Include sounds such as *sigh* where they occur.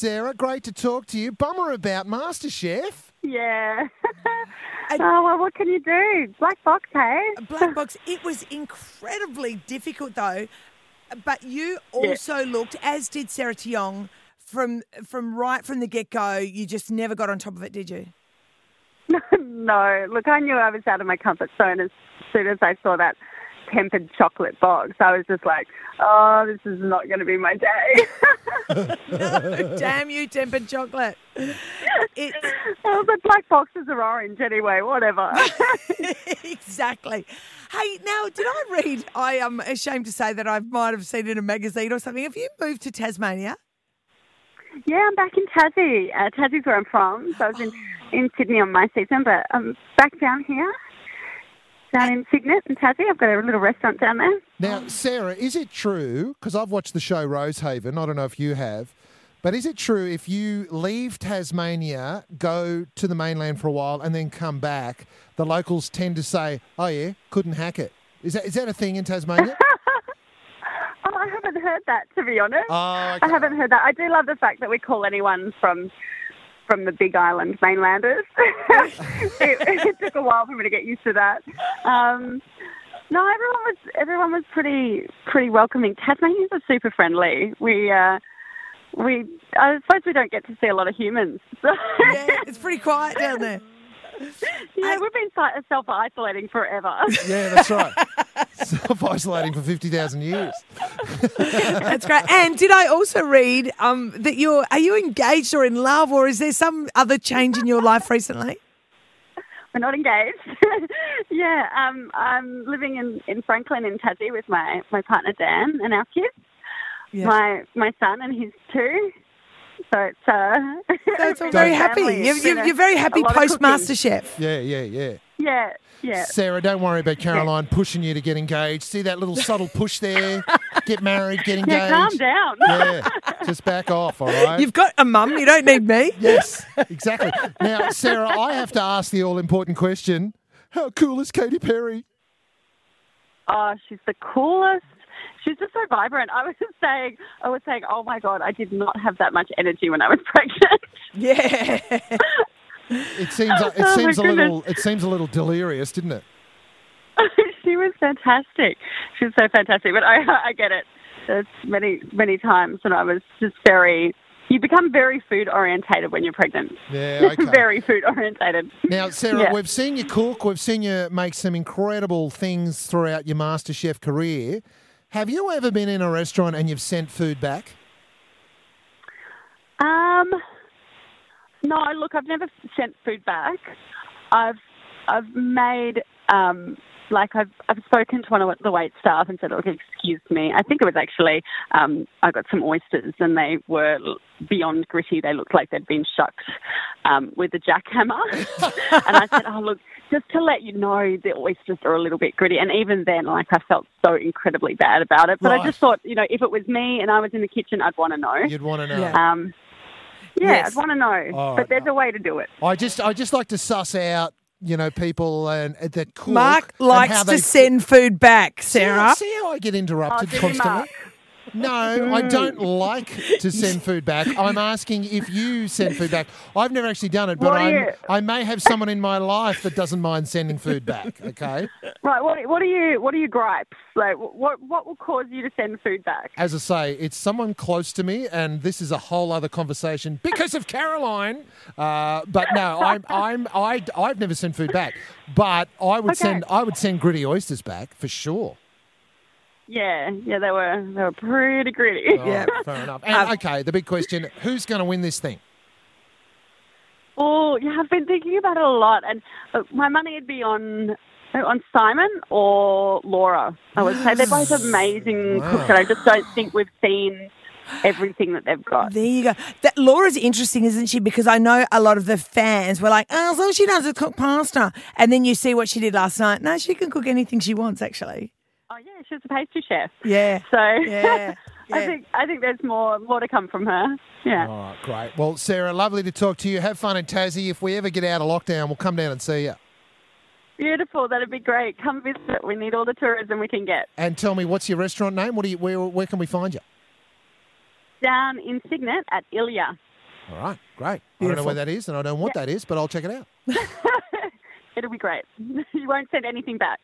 Sarah. Great to talk to you. Bummer about MasterChef. Yeah. *laughs* Oh, well, what can you do? Black box, hey? Black Box, it was incredibly difficult though, but you also looked, as did Sarah Tiong, from from right from the get go. You just never got on top of it, did you? *laughs* no, look, I knew I was out of my comfort zone as soon as I saw that tempered chocolate box. I was just like, oh, this is not going to be my day. no, *laughs* damn you, tempered chocolate. It's *laughs* oh, but black boxes are orange anyway, whatever. *laughs* exactly. Hey, now, did I read? I am ashamed to say that I might have seen it in a magazine or something. Have you moved to Tasmania? yeah, I'm back in Tassie. Uh, Tassie's where I'm from. So I was in, in Sydney on my season, but I'm back down here. Down in Cygnet in Tassie. I've got a little restaurant down there. Now, Sarah, is it true? Because I've watched the show Rosehaven. I don't know if you have. But is it true if you leave Tasmania, go to the mainland for a while, and then come back, the locals tend to say, "Oh yeah, couldn't hack it." Is that is that a thing in Tasmania? *laughs* Oh, I haven't heard that, to be honest. oh, I haven't heard that. I do love the fact that we call anyone from from the Big Island mainlanders. *laughs* it, it took a while for me to get used to that. Um, no, everyone was everyone was pretty pretty welcoming. Tasmanians are super friendly. We uh, we I suppose we don't get to see a lot of humans. So, *laughs* Yeah, it's pretty quiet down there. Yeah, we've been self isolating forever. Yeah, that's right. *laughs* Self isolating for fifty thousand years. *laughs* That's great. And did I also read um, that you're are you engaged or in love, or is there some other change in your life recently? We're not engaged. *laughs* yeah, um, I'm living in, in Franklin in Tassie with my, my partner Dan and our kids. Yeah. My my son and his two. So it's uh, So it's *laughs* all very happy. family. You're, you're, you're very happy lot of post. Master Chef. Yeah, yeah, yeah. Yeah, yeah. Sarah, don't worry about Caroline pushing you to get engaged. See that little subtle push there? *laughs* Get married, get engaged. Yeah, calm down. Yeah, just back off, all right? You've got a mum. You don't need me. Yes, exactly. Now, Sarah, I have to ask the all important question How cool is Katy Perry? Oh, she's the coolest. She's just so vibrant. I was just saying, I was saying, oh my god, I did not have that much energy when I was *laughs* pregnant. Yeah. It seems it *laughs* Oh, seems a little it seems a little delirious, didn't it? *laughs* she was fantastic. She was so fantastic. But I, I get it. There's many, many times when I was just very. You become very food orientated when you're pregnant. Yeah, okay. very food orientated. Now, Sarah, Yeah. we've seen you cook. We've seen you make some incredible things throughout your MasterChef career. Have you ever been in a restaurant and you've sent food back? Um, no, look, I've never sent food back. I've I've made um, like I've I've spoken to one of the wait staff and said, "Look, excuse me." I think it was actually um, I got some oysters and they were beyond gritty. They looked like they'd been shucked um, with a jackhammer. *laughs* and I said, "Oh, look, just to let you know, the oysters are a little bit gritty." And even then, like I felt so incredibly bad about it. But Right. I just thought, you know, if it was me and I was in the kitchen, I'd want to know. You'd want to know. Yeah. Um, yeah, Yes. I'd want to know. All right. But there's a way to do it. I just I just like to suss out, you know, people and that cook. Mark and how likes they to send food back, See how- Sarah. See how I get interrupted Oh, do you, constantly? *laughs* No, I don't like to send food back. I'm asking if you send food back. I've never actually done it, but you- I may have someone in my life that doesn't mind sending food back. Okay, Right. What, what are you? What are your gripes? Like, what what will cause you to send food back? as I say, it's someone close to me, and this is a whole other conversation because of Caroline. Uh, but no, I'm I'm I I've never sent food back, but I would Okay. send I would send gritty oysters back for sure. Yeah, yeah, they were they were pretty gritty. All Yeah. *laughs* fair enough. And Um, okay, the big question: Who's going to win this thing? Oh, yeah, I've been thinking about it a lot, and uh, my money would be on on Simon or Laura. I would say they're both amazing Wow. cooks, and I just don't think we've seen everything that they've got. There you go. That Laura's interesting, isn't she? Because I know a lot of the fans were like, "Oh, all she does is cook pasta," and then you see what she did last night. No, she can cook anything she wants, actually. Oh yeah, she's a pastry chef. Yeah. So *laughs* Yeah, I think I think there's more more to come from her. Yeah. All right, great. Well, Sarah, lovely to talk to you. Have fun in Tassie. If we ever get out of lockdown, we'll come down and see you. Beautiful. That'd be great. Come visit. We need all the tourism we can get. And tell me, what's your restaurant name? What do you? Where, where can we find you? Down in Cygnet at Ilya. All right, great. I don't know where that is, and I don't know what that is, but I'll check it out. *laughs* It'll be great. *laughs* you won't send anything back.